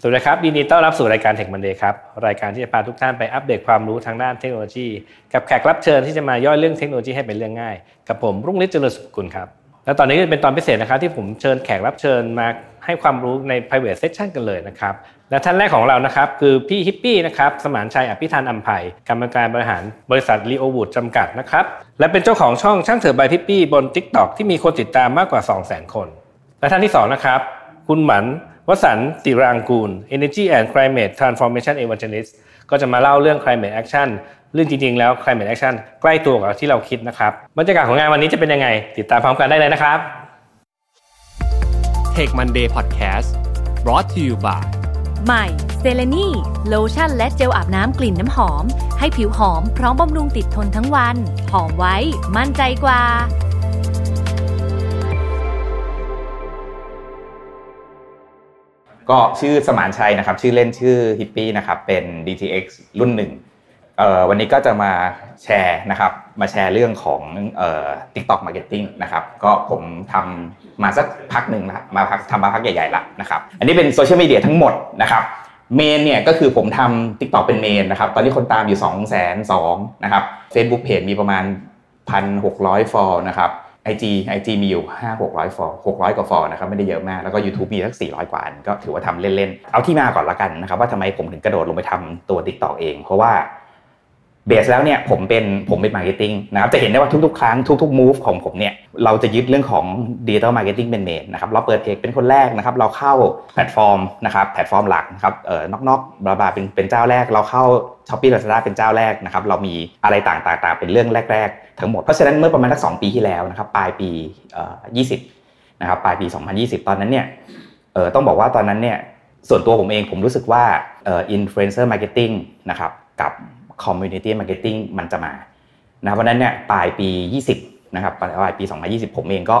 สวัสดีครับยินดีต้อนรับสู่รายการ Tech Monday ครับรายการที่จะพาทุกท่านไปอัปเดตความรู้ทางด้านเทคโนโลยี กับแขกรับเชิญที่จะมาย่อยเรื่องเทคโนโลยีให้เป็นเรื่องง่าย กับผมรุ่งฤทธิ์เจริญสุขกุลครับและตอนนี้เป็นตอนพิเศษนะครับที่ผมเชิญแขกรับเชิญมาให้ความรู้ใน private session กันเลยนะครับและท่านแรกของเรานะครับคือพี่ฮิปปี้นะครับสมานชัยอภิธานอัมภัยกรรมการบริหารบริษัทลีโอวูดจำกัดนะครับและเป็นเจ้าของช่องช่างเถื่อน by ฮิปปี้บน TikTok ที่มีคนติดตามมากกว่า 200,000 คน และท่านที่2นะครับคุณหมัน วสันต์ติรางกูล Energy and Climate Transformation Evangelist ก็จะมาเล่าเรื่อง Climate Action เรื่องจริงๆ แล้ว Climate Action ใกล้ตัวกับที่เราคิดนะครับบรรยากาศของงานวันนี้จะเป็นยังไง ติดตามพร้อมกันได้เลยนะครับ Take Monday Podcast brought to you by ใหม่เซเลนีโลชั่นและเจลอาบน้ำกลิ่นน้ำหอม ให้ผิวหอมพร้อมบำรุงติดทนทั้งวัน หอมไว้ มั่นใจกว่า ก็ชื่อสมานชัยนะครับ ชื่อเล่นชื่อฮิปปี้นะครับเป็น DTX รุ่นหนึ่งวันนี้ก็จะมาแชร์นะครับ มาแชร์เรื่องของเอ่อ TikTok Marketing นะครับ ก็ผมทำมาสักพักหนึ่งละมาพักทำมาพักใหญ่ๆละนะครับ อันนี้เป็นโซเชียลมีเดียทั้งหมดนะครับเมนเนี่ยก็คือผมทำ TikTok เป็นเมนนะครับ ตอนนี้คนตามอยู่2 2 0 0 0นะครับ Facebook Page มีประมาณ 1,600 follow นะครับ IG IG มีอยู่ 5 600 follow 600 กว่า follow นะครับไม่ได้เยอะมาก แล้วก็ YouTube มีสัก 400 กว่าก็ถือว่าทำเล่น ๆ เอาที่มาก่อนละกันนะครับว่าทำไมผมถึงกระโดดลงไปทำตัว TikTok เอง เพราะว่า base แล้วเนี่ยผมเป็นผมเป็น marketing นะครับจะเห็นได้ว่าทุกๆ ครั้งทุกๆ move ของผมเนี่ยเราจะยึดเรื่องของ digital marketing เป็น main นะครับเราเปิดเพจเป็นคนแรกนะครับเราเข้าแพลตฟอร์มนะครับแพลตฟอร์มหลักนะครับเอ่อนอกๆ blah blah เป็นเป็นเจ้าแรก เราเข้า Shopee Lazada เป็นเจ้าแรกนะครับเรามีอะไรต่างๆเป็นเรื่องแรก ๆ ทั้งหมดเพราะฉะนั้นเมื่อประมาณสักสองปีที่แล้วนะครับปลายปีเอ่อยี่สิบนะครับปลายปี 2020 ตอนนั้นเนี่ยเอ่อต้องบอกว่าตอนนั้นเนี่ยส่วนตัวผมเองผมรู้สึกว่าเอ่อ influencer marketing นะครับกับ Community Marketing มันจะมานะเพราะนั้นเนี่ยปลายปี 20นะครับปลายปี 2020 ผมเองก็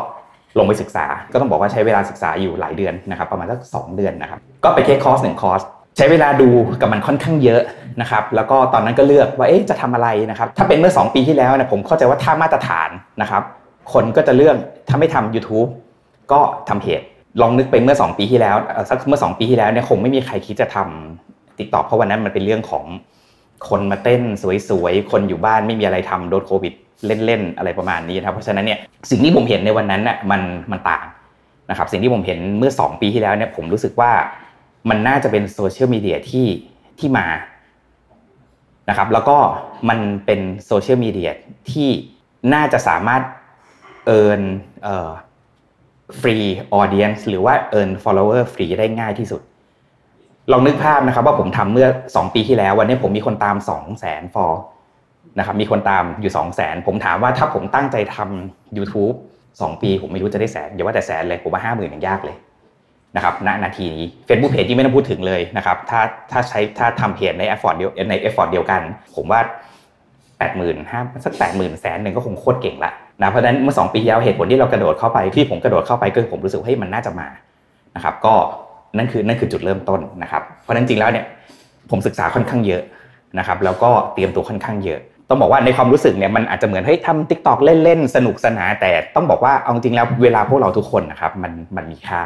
ลงไปศึกษา ก็ต้องบอกว่าใช้เวลาศึกษาอยู่หลายเดือนนะครับประมาณสัก2เดือนนะครับก็ไปเทคคอร์สหนึ่งคอร์สใช้เวลาดูกับมันค่อนข้างเยอะนะครับแล้วก็ตอนนั้นก็เลือกว่าเอ๊ะจะทำอะไรนะครับถ้าเป็นเมื่อ 2 ปีที่แล้วนะผมเข้าใจว่าถ้ามาตรฐานนะครับคนก็จะเลือกถ้าไม่ทำ YouTube ก็ทำเพจลองนึกไปเมื่อ 2 ปีที่แล้วสักเมื่อ 2 ปีที่แล้วเนี่ยคงไม่มีใครคิดจะทำติ๊กต็อกเพราะวันนั้นมันเป็นเรื่องของ คนมาเต้นสวยๆ คนอยู่บ้านไม่มีอะไรทำโดนโควิดเล่นๆ อะไรประมาณนี้นะครับ เพราะฉะนั้นเนี่ยสิ่งที่ผมเห็นในวันนั้นน่ะมันมันต่างนะครับสิ่งที่ผมเห็นเมื่อ 2 ปีที่แล้วเนี่ยผมรู้สึกว่ามันน่าจะเป็นโซเชียลมีเดียที่ที่มานะครับแล้วก็มันเป็นโซเชียลมีเดียที่น่าจะสามารถ earn free audience หรือว่า earn follower ฟรีได้ง่ายที่สุด ลองนึกภาพนะครับว่าผมทำเมื่อ 2 ปีที่แล้ว วันนี้ผมมีคนตาม 2 แสน followนะครับมีคนตามอยู่ 2 0 0แสนผมถามว่าถ้าผมตั้งใจทำ YouTube 2 ปีผมไม่รู้จะได้แสนอย่าว่าแต่แสนเลยผมว่าห้าหมื่นยังยากเลยนะครับณนาทีนี้ Facebook Page ที่ไม่ต้องพูดถึงเลยนะครับถ้าถ้าใช้ถ้าทำเพจใน effort เดียวใน effort เดียวกัน ผมว่าแปดหมื่นห้าสักแปดหมื่นแสนหนึ่งก็คงโคตรเก่งละนะเพราะฉะนั้นเมื่อสองปีแล้วเหตุผลที่เรากระโดดเข้าไปที่ผมกระโดดเข้าไปก็ผมรู้สึกว่าเฮ้ยมันน่าจะมานะครับก็ นั่นคือนั่นคือจุดเริ่มต้นนะครับ เพราะนั้นจริงแล้วเนี่ยผมศึกษาค่อนข้างเยอะนะครับแล้วก็เตรียมตัวค่อนข้างเยอะ ต้องบอกว่าในความรู้สึกเนี่ยมันอาจจะเหมือนเฮ้ยทำทิกตอกเล่นๆสนุกสนานแต่ต้องบอกว่าเอาจริงแล้วเวลาพวกเราทุกคนนะครับมันมันมีค่า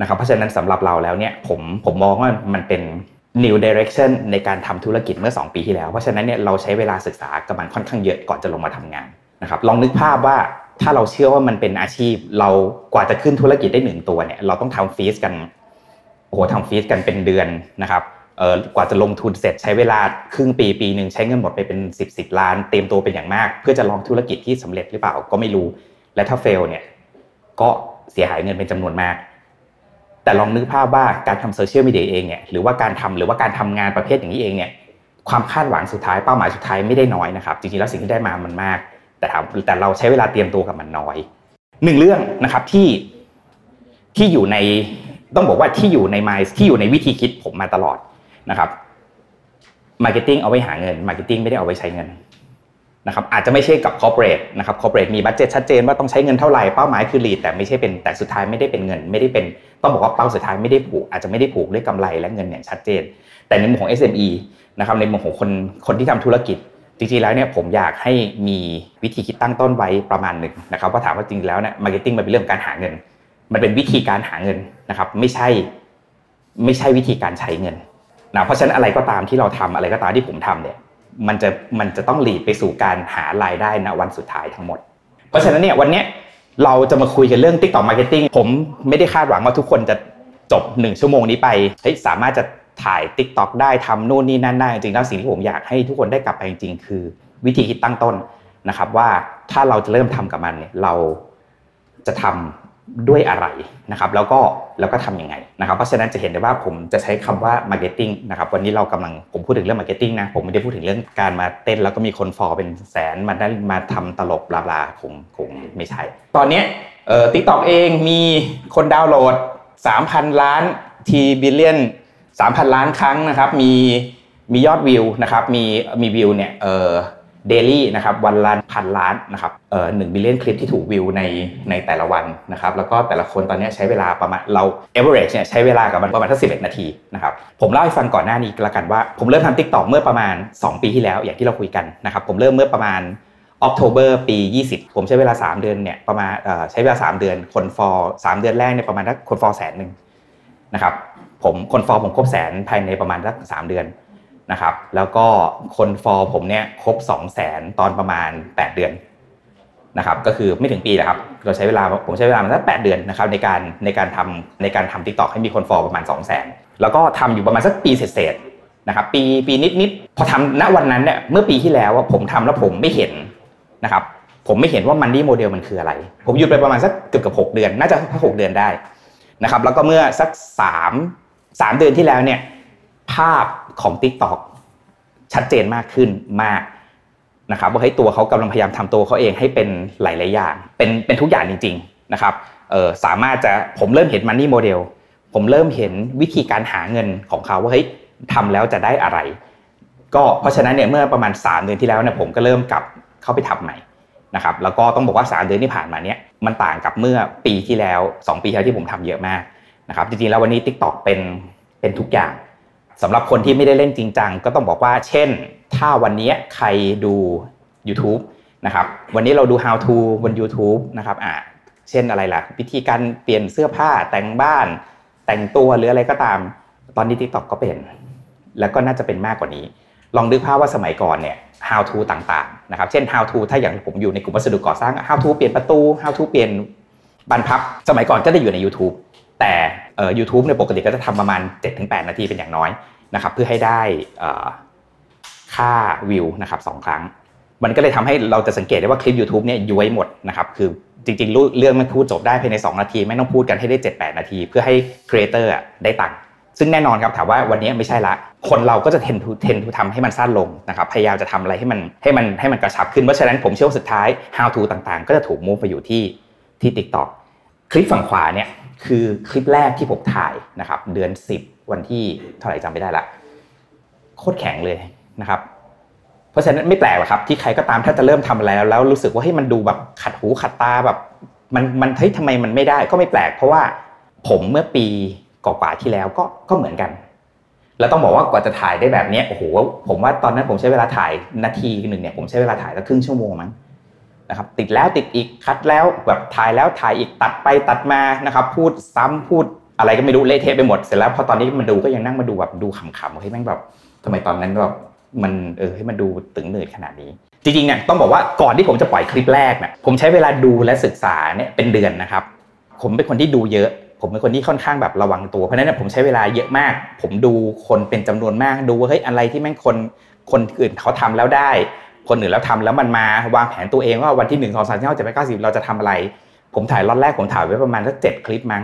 นะครับเพราะฉะนั้นสำหรับเราแล้วเนี่ยผมผมมองว่ามันเป็น new direction ในการทำธุรกิจเมื่อ 2 ปีที่แล้ว เพราะฉะนั้นเนี่ยเราใช้เวลาศึกษากับมันค่อนข้างเยอะก่อนจะลงมาทำงานนะครับลองนึกภาพว่าถ้าเราเชื่อว่ามันเป็นอาชีพ เรากว่าจะขึ้นธุรกิจได้หนึ่งตัวเนี่ยเราต้องทำฟีสกัน โอ้โหทำฟีสกันเป็นเดือนนะครับเออกว่าจะลงทุนเสร็จใช้เวลาครึ่งปีปีหนึ่งใช้เงินหมดไปเป็น 10บสล้าน เตรียมตัวเป็นอย่างมาก เพื่อจะลองธุรกิจที่สำเร็จหรือเปล่าก็ไม่รู้ และถ้าเฟลเนี่ยก็เสียหายเงินเป็นจำนวนมาก แต่ลองนึกภาพว่าการทำโซเชียลมีเดียเองเนี่ยหรือว่าการทำหรือว่าการทำงานประเภทอย่างนี้เองเนี่ยความคาดหวังสุดท้ายเป้าหมายสุดท้ายไม่ได้น้อยนะครับจริงๆแล้วสิ่งที่ได้มามันมาก แต่ถามแต่เราใช้เวลาเตรียมตัวกับมันน้อยหนึ่งเรื่องนะครับที่ที่อยู่ใน ต้องบอกว่าที่อยู่ใน mind ที่อยู่ในวิธีคิดผมมาตลอดนะครับ marketing เอาไว้หาเงิน marketing ไม่ได้เอาไว้ใช้เงินนะครับอาจจะไม่ใช่กับ corporate นะครับ corporate มี budget ชัดเจนว่าต้องใช้เงินเท่าไหร่เป้าหมายคือ lead แต่ไม่ใช่เป็นแต่สุดท้ายไม่ได้เป็นเงิน ไม่ได้เป็นต้องบอกว่าเป้าสุดท้ายไม่ได้ผูกอาจจะไม่ได้ผูกด้วยกำไรและเงินอย่างชัดเจน แต่ในมุมของ SME นะครับในมุมของคนคนที่ทำธุรกิจจริงๆแล้วเนี่ยผมอยากให้มีวิธีคิดตั้งต้นไว้ประมาณหนึ่งนะครับว่าถามว่าจริงแล้วเนี่ย marketing มันเป็นเรื่องการหาเงิน มันเป็นวิธีการหาเงินนะครับ ไม่ใช่ไม่ใช่วิธีการใช้เงินนะเพราะฉะนั้นอะไรก็ตามที่เราทำอะไรก็ตามที่ผมทำเนี่ยมันจะมันจะต้อง lead ไปสู่การหารายได้ณวันสุดท้ายทั้งหมด เพราะฉะนั้นเนี่ยวันนี้เราจะมาคุยกันเรื่อง TikTok Marketing ผมไม่ได้คาดหวังว่าทุกคนจะจบหนึ่งชั่วโมงนี้ไปเฮ้ยสามารถจะถ่าย TikTok ได้ทำนู่นนี่นั่นได้จริงๆแล้วสิ่งที่ผมอยากให้ทุกคนได้กลับไปจริงๆ คือ วิธีคิดตั้งต้นนะครับว่าถ้าเราจะเริ่มทำกับมันเนี่ยเราจะทำ ด้วยอะไรนะครับแล้วก็แล้วก็ทำยังไงนะครับเพราะฉะนั้นจะเห็นได้ว่าผมจะใช้คำว่า marketing นะครับวันนี้เรากำลังผมพูดถึงเรื่อง marketing นะผมไม่ได้พูดถึงเรื่องการมาเต้น แล้วก็มีคนฟอลเป็นแสนมาได้มาทำตลกบลาบลาคงคงไม่ใช่ ตอนนี้เอ่อ TikTok เองมีคนดาวน์โหลด 3,000 ล้าน three billion 3,000 ล้านครั้งนะครับมีมียอดวิวนะครับมีมีวิวเนี่ยเอ่อ daily นะครับวันละพันล้านนะครับเอ่อหนึ่ง billion คลิปที่ถูกวิวในในแต่ละวันนะครับแล้วก็แต่ละคนตอนนี้ใช้เวลาประมาณเรา average เรจเนี่ยใช้เวลากับมันประมาณห้าสิบเอ็ดนาทีนะครับผมเล่าให้ฟังก่อนหน้านี้ละกันว่า ผมเริ่มทำ TikTok เมื่อประมาณ 2 ปีที่แล้วอย่างที่เราคุยกันนะครับผมเริ่มเมื่อประมาณ October ปี 20 ผมใช้เวลา 3 เดือนเนี่ยประมาณใช้เวลา 3 เดือนคน follow สามเดือนแรกเนี่ยประมาณสักคน follow แสนหนึ่งนะครับผมคน follow ผมครบแสนภายในประมาณสักสามเดือน นะครับ แล้วก็คน follow ผมเนี่ยครบ 2 แสนตอนประมาณ 8 เดือนนะครับ ก็คือไม่ถึงปีแหละครับ เราใช้เวลาผมใช้เวลามาสักแปดเดือนนะครับในการในการทำในการทำ TikTok ให้มีคน follow ประมาณ 2 แสนแล้วก็ทำอยู่ประมาณสักปีเศษนะครับปีปีนิดๆพอทำณวันนั้นเนี่ยเมื่อปีที่แล้วผมทำแล้วผมไม่เห็นนะครับผมไม่เห็นว่ามันนี่โมเดลมันคืออะไร ผมหยุดไปประมาณสักเกือบกับหเดือน น่าจะแค่หเดือนได้นะครับ แล้วก็เมื่อสักสามสามเดือนที่แล้วเนี่ย ภาพของ Tik t o อกชัดเจนมากขึ้นมากนะครับว่าให้ตัวเขากำลังพยายามทำตัวเขาเองให้เป็นหลาย ๆ อย่าง เป็นเป็นทุกอย่างจริง ๆ นะครับสามารถจะผมเริ่มเห็นมันนี่โมเดลผมเริ่มเห็นวิธีการหาเงินของเขาว่าเฮ้ยทำแล้วจะได้อะไร ก็เพราะฉะนั้นเนี่ยเมื่อประมาณ 3 เดือนที่แล้วเนี่ยผมก็เริ่มกลับเข้าไปทำใหม่นะครับแล้วก็ต้องบอกว่า 3 เดือนที่ผ่านมาเนี้ยมันต่างกับเมื่อปีที่แล้ว 2 ปีที่แล้วที่ผมทำเยอะมากนะครับจริงๆแล้ววันนี้ TikTok เป็นเป็นทุกอย่าง สำหรับคนที่ไม่ได้เล่นจริงจังก็ต้องบอกว่า เช่น ถ้าวันนี้ใครดู YouTube นะครับวันนี้เราดู how to บน YouTube นะครับอ่าเช่นอะไรล่ะ วิธีการเปลี่ยนเสื้อผ้าแต่งบ้าน แต่งตัวหรืออะไรก็ตาม ตอนนี้ TikTok ก็เป็น แล้วก็น่าจะเป็นมากกว่านี้ ลองนึกภาพว่าสมัยก่อนเนี่ย how to ต่างๆนะครับเช่น how to ถ้าอย่างผมอยู่ในกลุ่มวัสดุก่อสร้าง how to เปลี่ยนประตู how to เปลี่ยนบานพับ สมัยก่อนก็จะอยู่ใน YouTube แต่เอ่อ YouTube ในปกติก็จะทำประมาณ 7-8 นาทีเป็นอย่างน้อยนะครับเพื่อให้ได้ค่าวิวนะครับสองครั้ง มันก็เลยทำให้เราจะสังเกตได้ว่าคลิป YouTube เนี่ยย้วยหมดนะครับคือจริงๆ เรื่องมันพูดจบได้ภายใน 2 นาที ไม่ต้องพูดกันให้ได้ 7-8 นาที เพื่อให้ creator ได้ตังค์ซึ่งแน่นอนครับถามว่าวันนี้ไม่ใช่ละ คนเราก็จะ tend to tend to ทำให้มันสั้นลงนะครับพยายามจะทำอะไรให้มันให้มันให้มันกระชับขึ้นเพราะฉะนั้นผมเชื่อว่าสุดท้าย how to ต่างๆ ก็จะถูก move ไปอยู่ที่ที่ TikTok คลิปฝั่งขวาเนี่ย คือคลิปแรกที่ผมถ่ายนะครับ เดือน 10 วันที่เท่าไหร่จำไม่ได้ละโคตรแข็งเลยนะครับ เพราะฉะนั้นไม่แปลกหรอกครับที่ใครก็ตามถ้าจะเริ่มทำอะไรแล้วรู้สึกว่าให้มันดูแบบขัดหูขัดตาแบบ มันมันเฮ้ยทำไมมันไม่ได้ก็ไม่แปลก เพราะว่าผมเมื่อปีกว่าที่แล้วก็ก็เหมือนกัน แล้วต้องบอกว่ากว่าจะถ่ายได้แบบนี้โอ้โหผมว่าตอนนั้นผมใช้เวลาถ่ายนาทีหนึ่งเนี่ยผมใช้เวลาถ่ายสักครึ่งชั่วโมงมั้ง นะครับติดแล้วติดอีกคัดแล้วแบบถ่ายแล้วถ่ายอีกตัดไปตัดมานะครับพูดซ้ำพูดอะไรก็ไม่รู้เละเทะไปหมดเสร็จแล้วพอตอนนี้มันดูก็ยังนั่งมาดูแบบดูขำๆเฮ้ยแม่งแบบทำไมตอนนั้นแบบมันเออให้มันดูตึงหนืดขนาดนี้ จริงๆเนี่ยต้องบอกว่าก่อนที่ผมจะปล่อยคลิปแรกเนี่ยผมใช้เวลาดูและศึกษาเนี่ยเป็นเดือนนะครับ ผมเป็นคนที่ดูเยอะ ผมเป็นคนที่ค่อนข้างแบบระวังตัวเพราะนั้นผมใช้เวลาเยอะมาก ผมดูคนเป็นจำนวนมากดูว่าเฮ้ยอะไรที่แม่งคนคนอื่นเขาทำแล้วได้ คนอื่นแล้วทำแล้วมันมาวางแผนตัวเองว่าวันที่หนึ่งสองสามสี่ห้าเจ็ดแปดเก้าสิบเราจะทำอะไร ผมถ่ายรอบแรกผมถ่ายไว้ประมาณสักเจ็ดคลิปมั้ง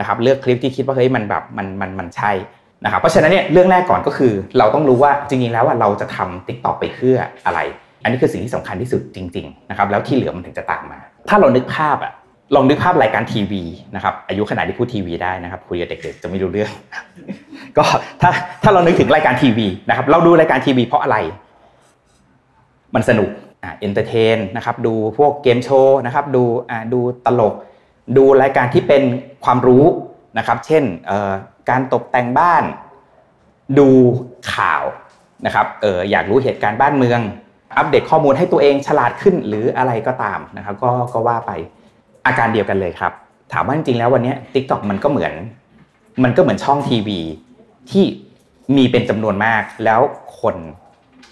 นะครับเลือกคลิปที่คิดว่าเฮ้ยมันแบบมันมันมันใช่นะครับเพราะฉะนั้นเนี่ยเรื่องแรกก่อนก็คือ เราต้องรู้ว่าจริงๆแล้วว่าเราจะทำติ๊กต็อกไปเพื่ออะไร อันนี้คือสิ่งที่สำคัญที่สุดจริงๆนะครับแล้วที่เหลือมันถึงจะตามมา ถ้าเรานึกภาพอะลองนึกภาพรายการทีวีนะครับอายุขนาดที่พูดทีวีได้นะครับคุยกับเด็กๆจะไม่รู้เรื่อง ก็ถ้าถ้าเรานึกถึงรายการทีวีนะครับเราดูรายการทีวีเพราะอะไร มันสนุกอ่า entertain นะครับดูพวกเกมโชว์นะครับดูอ่าดูตลก ดูรายการที่เป็นความรู้นะครับ เช่นเอ่อการตกแต่งบ้าน ดูข่าวนะครับเอออยากรู้เหตุการณ์บ้านเมือง อัปเดตข้อมูลให้ตัวเองฉลาดขึ้นหรืออะไรก็ตามนะครับ ก็ก็ว่าไปอาการเดียวกันเลยครับ ถามว่าจริงๆแล้ววันนี้ TikTok มันก็เหมือน มันก็เหมือนช่องทีวี ที่มีเป็นจำนวนมากแล้วคน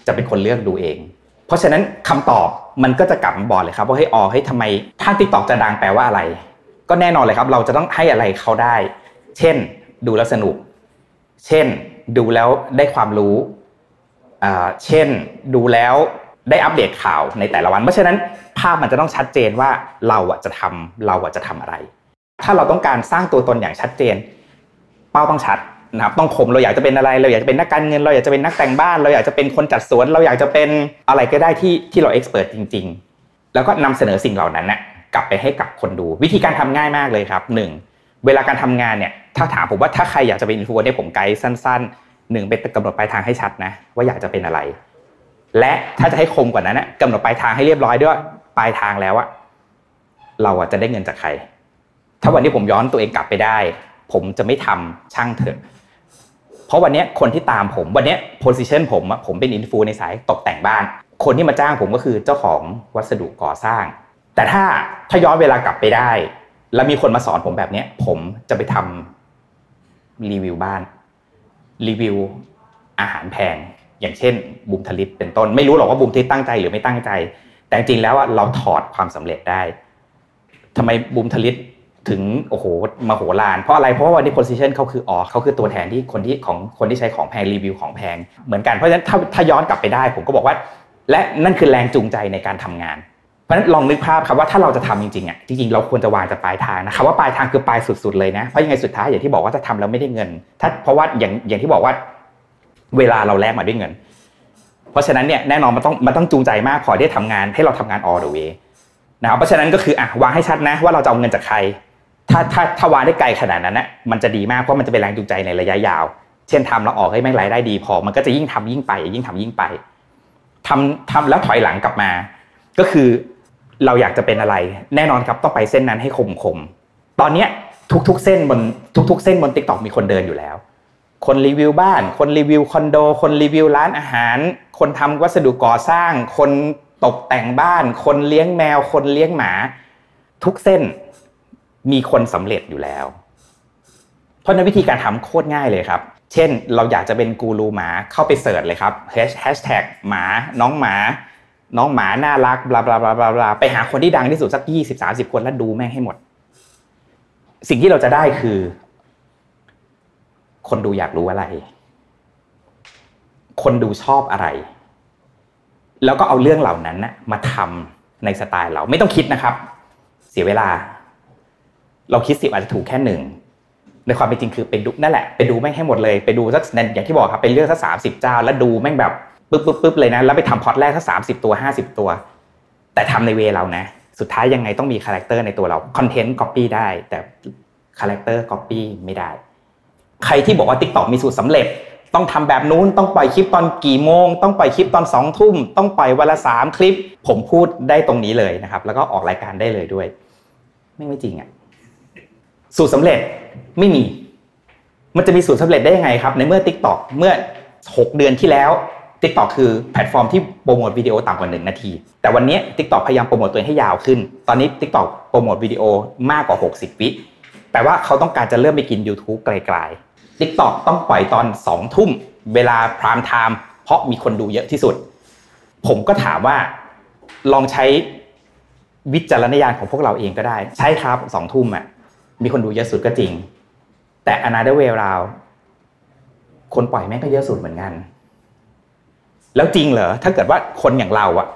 จะเป็นคนเลือกดูเอง เพราะฉะนั้นคำตอบมันก็จะกลับมาบอกเลยครับว่าให้ออให้ทำไมถ้าติ๊กตอกจะดังแปลว่าอะไร ก็แน่นอนเลยครับ เราจะต้องให้อะไรเขาได้ เช่น ดูแล้วสนุก เช่น ดูแล้วได้ความรู้เช่น ดูแล้วได้อัปเดตข่าวในแต่ละวัน เพราะฉะนั้นภาพมันจะต้องชัดเจนว่าเราอะจะทำเราอะจะทำอะไร ถ้าเราต้องการสร้างตัวตนอย่างชัดเจน เป้าต้องชัด นะครับต้องคมเราอยากจะเป็นอะไร เราอยากจะเป็นนักการเงิน เราอยากจะเป็นนักแต่งบ้าน เราอยากจะเป็นคนจัดสวน เราอยากจะเป็นอะไรก็ได้ที่ที่เราเอ็กซ์เพรสจริง ๆ แล้วก็นำเสนอสิ่งเหล่านั้นนะกลับไปให้กับคนดู วิธีการทำง่ายมากเลยครับหนึ่งเวลาการทำงานเนี่ยถ้าถามผมว่าถ้าใครอยากจะเป็นอินฟลูเอนเซอร์ผมไกด์สั้นๆหนึ่งเป็นกำหนดปลายทางให้ชัดนะ ว่าอยากจะเป็นอะไร และถ้าจะให้คมกว่านั้นนะกำหนดปลายทางให้เรียบร้อยด้วยปลายทางแล้วอะเราอะจะได้เงินจากใคร ถ้าวันนี้ผมย้อนตัวเองกลับไปได้ ผมจะไม่ทำช่างเถอะ เพราะวันนี้คนที่ตามผมวันนี้โพสิชันผมผมเป็นอินฟูในสายตกแต่งบ้าน คนที่มาจ้างผมก็คือเจ้าของวัสดุก่อสร้าง แต่ถ้าถ้าย้อนเวลากลับไปได้ แล้วมีคนมาสอนผมแบบนี้ผมจะไปทำรีวิวบ้านรีวิวอาหารแพง อย่างเช่นบุมทลิตเป็นต้น ไม่รู้หรอกว่าบุมทลิตตั้งใจหรือไม่ตั้งใจ แต่จริงแล้วเราถอดความสำเร็จได้ทำไมบุมทลิต ถึงโอ้โหมาโหฬารเพราะอะไรเพราะว่าวันนี้ position เขาคืออ๋อเขาคือตัวแทนที่คนที่ของคนที่ใช้ของแพงรีวิวของแพงเหมือนกันเพราะฉะนั้นถ้าถ้าย้อนกลับไปได้ ผมก็บอกว่า และนั่นคือแรงจูงใจในการทำงาน เพราะฉะนั้นลองนึกภาพครับว่าถ้าเราจะทำจริงๆอะจริงๆเราควรจะวางจะปลายทางนะครับว่าปลายทางคือปลายสุดๆเลยนะเพราะยังไงสุดท้ายอย่างที่บอกว่าจะทำแล้วไม่ได้เงิน ถ้าเพราะว่าอย่างอย่างที่บอกว่าเวลาเราแลกมาด้วยเงิน เพราะฉะนั้นเนี่ยแน่นอนมันต้องมันต้องจูงใจมากพอที่ทำงานให้เราทำงาน all the way นะครับเพราะฉะนั้นก็คืออะวางให้ชัดนะว่าเราจะเอาเงินจากใคร ถ้าถ้าถ้าวางได้ไกลขนาดนั้นนะมันจะดีมากเพราะมันจะเป็นแรงจูงใจในระยะยาว เช่นทำแล้วออกให้แม่งรายได้ดีพอ มันก็จะยิ่งทำยิ่งไป ยิ่งทำยิ่งไปทำทำแล้วถอยหลังกลับมา ก็คือเราอยากจะเป็นอะไร แน่นอนครับต้องไปเส้นนั้นให้คมคมตอนเนี้ยทุกๆเส้นบนทุกๆ เส้นบน TikTok มีคนเดินอยู่แล้ว คนรีวิวบ้าน คนรีวิวคอนโด คนรีวิวร้านอาหาร คนทำวัสดุก่อสร้าง คนตกแต่งบ้าน คนเลี้ยงแมว คนเลี้ยงหมา ทุกเส้น มีคนสำเร็จอยู่แล้ว เพราะนั้นวิธีการทำโคตรง่ายเลยครับ เช่น เราอยากจะเป็นกูรูหมาเข้าไป search เลยครับแฮชแท็กหมาน้องหมา น้องหมาน่ารัก blah blah blah blah ไปหาคนที่ดังที่สุดสักยี่สิบสามสิบคนแล้วดูแม่งให้หมด สิ่งที่เราจะได้คือ คนดูอยากรู้อะไร คนดูชอบอะไร แล้วก็เอาเรื่องเหล่านั้นนะมาทำในสไตล์เราไม่ต้องคิดนะครับ เสียเวลา เราคิดสิบอาจจะถูกแค่หนึ่งในความเป็นจริงคือไปดูนั่นแหละไปดูแม่งให้หมดเลยไปดูสักอย่างที่บอกครับไปเลือกสักสามสิบเจ้า แล้วดูแม่งแบบปึ๊บปึ๊บปึ๊บเลยนะแล้วไปทำพอดแรกสักสามสิบตัวห้าสิบตัว แต่ทำใน way เรานะ สุดท้ายยังไงต้องมี character ในตัวเราคอนเทนต์ก๊อปปี้ได้ แต่ character ก๊อปปี้ไม่ได้ ใครที่บอกว่า TikTok มีสูตรสำเร็จ ต้องทำแบบนู้นต้องปล่อยคลิปตอนกี่โมง ต้องปล่อยคลิปตอนสองทุ่มต้องปล่อยวันละสามคลิป ผมพูดได้ตรงนี้เลยนะครับ แล้วก็ออกรายการได้เลยด้วย ไม่ไม่จริงอะ สูตรสำเร็จไม่มี มันจะมีสูตรสำเร็จได้ยังไงครับ ในเมื่อ Tik t o อกเมื่อ 6 เดือนที่แล้ว Tik t o อกคือแพลตฟอร์มที่โปรโมทวิดีโอต่ำกว่า 1 นาที แต่วันนี้ Tik t o อกพยายามโปรโมทตัวเองให้ยาวขึ้น ตอนนี้ Tik t o อกโปรโมทวิดีโอมากกว่า 60 วิแปลว่าเขาต้องการจะเริ่มไปกิน YouTube กลายๆ Tik t o อกต้องปล่อยตอน2ทุ่มเวลา prime time เพราะมีคนดูเยอะที่สุด ผมก็ถามว่าลองใช้วิจารณญาณของพวกเราเองก็ได้ ใช่ครับสองทุ่มอะ มีคนดูเยอะสุดก็จริง แต่ another way around คนปล่อยแม่งก็เยอะสุดเหมือนกัน แล้วจริงเหรอถ้าเกิดว่าคนอย่างเราอะ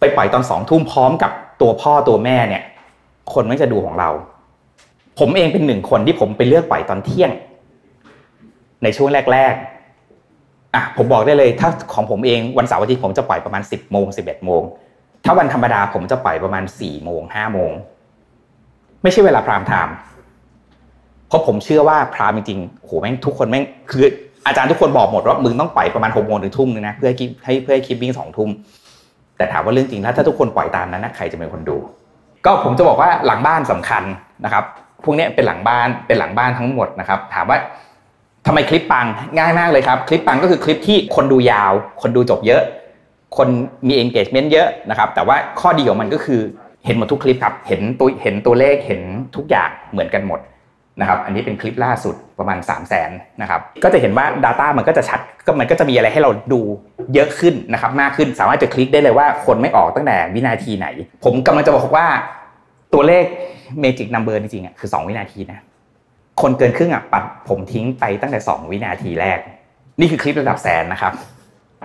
ไปปล่อยตอนสองทุ่มพร้อมกับตัวพ่อตัวแม่เนี่ย คนไม่จะดูของเรา ผมเองเป็นหนึ่งคนที่ผมไปเลือกปล่อยตอนเที่ยง ในช่วงแรกๆอะผมบอกได้เลย ถ้าของผมเองวันเสาร์อาทิตย์ผมจะปล่อยประมาณสิบโมงสิบเอ็ดโมงถ้าวันธรรมดาผมจะปล่อยประมาณสี่โมงห้าโมง ไม่ใช่เวลาพรามไทม์เพราะผมเชื่อว่าพรามจริงๆโหแม่งทุกคนแม่งคืออาจารย์ทุกคนบอกหมดว่ามึงต้องปล่อยประมาณหกโมงถึงทุ่มนึงนะเพื่อให้เพื่อให้คลิปวิ่งสองทุ่มแต่ถามว่าเรื่องจริงแล้วถ้าทุกคนปล่อยตามนั้นนะใครจะเป็นคนดู ก็ผมจะบอกว่าหลังบ้านสำคัญนะครับพวกนี้เป็นหลังบ้านเป็นหลังบ้านทั้งหมดนะครับ ถามว่าทำไมคลิปปังง่ายมากเลยครับ คลิปปังก็คือคลิปที่คนดูยาว คนดูจบเยอะ คนมี engagement เยอะนะครับ แต่ว่าข้อดีของมันก็คือ เห็นหมดทุกคลิปครับ เห็นตัวเห็นตัวเลขเห็นทุกอย่างเหมือนกันหมดนะครับ อันนี้เป็นคลิปล่าสุดประมาณ 3 0 0แสนนะครับ ก็จะเห็นว่า Data มันก็จะชัดก็มันก็จะมีอะไรให้เราดูเยอะขึ้นนะครับ มากขึ้นสามารถจะคลิกได้เลยว่าคนไม่ออกตั้งแต่วินาทีไหน ผมกำลังจะบอกว่าตัวเลข Magic Number จริงๆอะคือ 2 วินาทีนะคนเกินครึ่งอะปัดผมทิ้งไปตั้งแต่ 2 วินาทีแรก นี่คือคลิประดับแสนนะครับ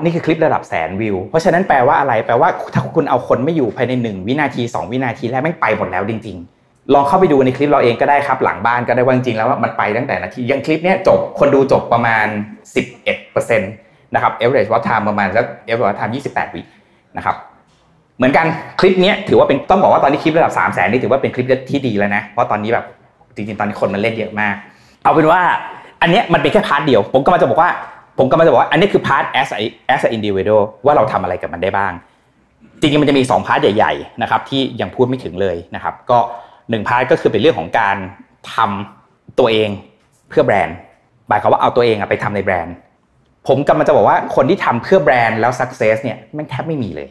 นี่คือคลิประดับแสนวิว เพราะฉะนั้นแปลว่าอะไร แปลว่าถ้าคุณเอาคนไม่อยู่ภายใน 1 วินาที 2 วินาทีแรกไม่ไปหมดแล้วจริง ๆ ลองเข้าไปดูในคลิปเราเองก็ได้ครับหลังบ้านก็ได้ว่าจริงๆแล้วว่ามันไปตั้งแต่นาทียังคลิปเนี้ยจบคนดูจบประมาณ 11%นะครับ average watch time ประมาณสัก average watch time 28 วินะครับเหมือนกันคลิปนี้ถือว่าเป็นต้องบอกว่าตอนนี้คลิประดับ3 0 0แสนนี่ถือว่าเป็นคลิปที่ดีแล้วนะเพราะตอนนี้แบบจริงๆตอนนี้คนมันเล่นเยอะมาก เอาเป็นว่าอันเนี้ยมันเป็นแค่ part เดียว ผมก็มาจะบอกว่า ผมก็มาจะบอกว่าอันนี้คือ part as a as a individual ว่าเราทำอะไรกับมันได้บ้าง จริงๆมันจะมี2 part ใหญ่ๆนะครับที่ยังพูดไม่ถึงเลยนะครับ ก็หนึ่ง part ก็คือเป็นเรื่องของการทำตัวเองเพื่อแบรนด์หมายความว่าเอาตัวเองไปทำในแบรนด์ ผมกำลังจะบอกว่าคนที่ทำเพื่อแบรนด์แล้ว success เนี่ยมันแทบไม่มีเลย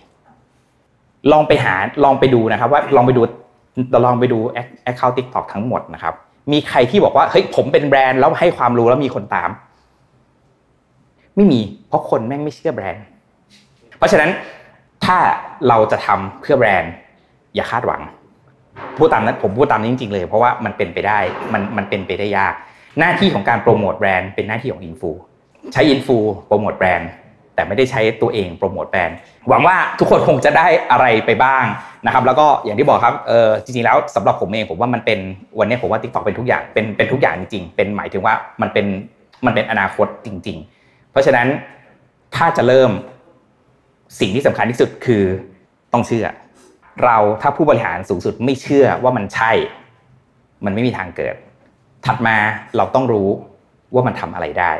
ลองไปหาลองไปดูนะครับ ว่าลองไปดูลองไปดู account TikTok ทั้งหมดนะครับมีใครที่บอกว่าเฮ้ยผมเป็นแบรนด์แล้วให้ความรู้แล้วมีคนตาม ไม่มี เพราะคนแม่งไม่เชื่อแบรนด์ เพราะฉะนั้นถ้าเราจะทำเพื่อแบรนด์ อย่าคาดหวังพูดตามนั้นผมพูดตามนี้จริงๆเลย เพราะว่ามันเป็นไปได้มันมันเป็นไปได้ยาก หน้าที่ของการโปรโมทแบรนด์เป็นหน้าที่ของอินฟลูใช้อินฟลูโปรโมทแบรนด์แต่ไม่ได้ใช้ตัวเองโปรโมทแบรนด์หวังว่าทุกคนคงจะได้อะไรไปบ้างนะครับ แล้วก็อย่างที่บอกครับเออจริงๆแล้วสำหรับผมเองผมว่ามันเป็นวันนี้ผมว่า TikTok เป็นทุกอย่างเป็นเป็นทุกอย่างจริงๆเป็นหมายถึงว่ามันเป็นมันเป็นอนาคตจริง ๆ ราะฉะนั้นถ้าจะเริ่มสิ่งที่สำคัญที่สุดคือต้องเชื่อ เราถ้าผู้บริหารสูงสุดไม่เชื่อว่ามันใช่ มันไม่มีทางเกิด ถัดมาเราต้องรู้ว่ามันทำอะไรได้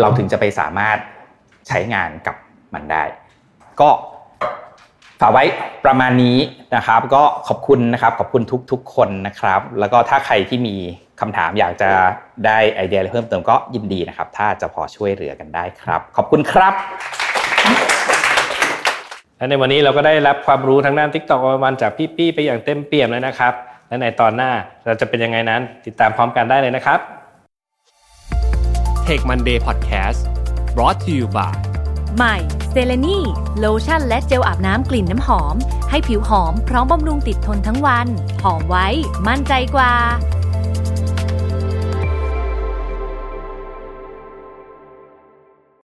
เราถึงจะไปสามารถใช้งานกับมันได้ ก็ ฝากไว้ประมาณนี้นะครับ ก็ขอบคุณนะครับขอบคุณทุกๆคนนะครับ แล้วก็ถ้าใครที่มีคำถามอยากจะได้ไอเดียอะไรเพิ่มเติมก็ยินดีนะครับ ถ้าจะพอช่วยเหลือกันได้ครับ ขอบคุณครับและในวันนี้เราก็ได้รับความรู้ทางด้าน TikTok วันจากพี่ปี้ไปอย่างเต็มเปี่ยมเลยนะครับ และในตอนหน้าเราจะเป็นยังไงนั้น ติดตามพร้อมกันได้เลยนะครับ Take Monday Podcast brought to you by ใหม่เซเลนีโลชั่นและเจลอาบน้ำกลิ่นน้ำหอม ให้ผิวหอมพร้อมบำรุงติดทนทั้งวัน หอมไว้ มั่นใจกว่า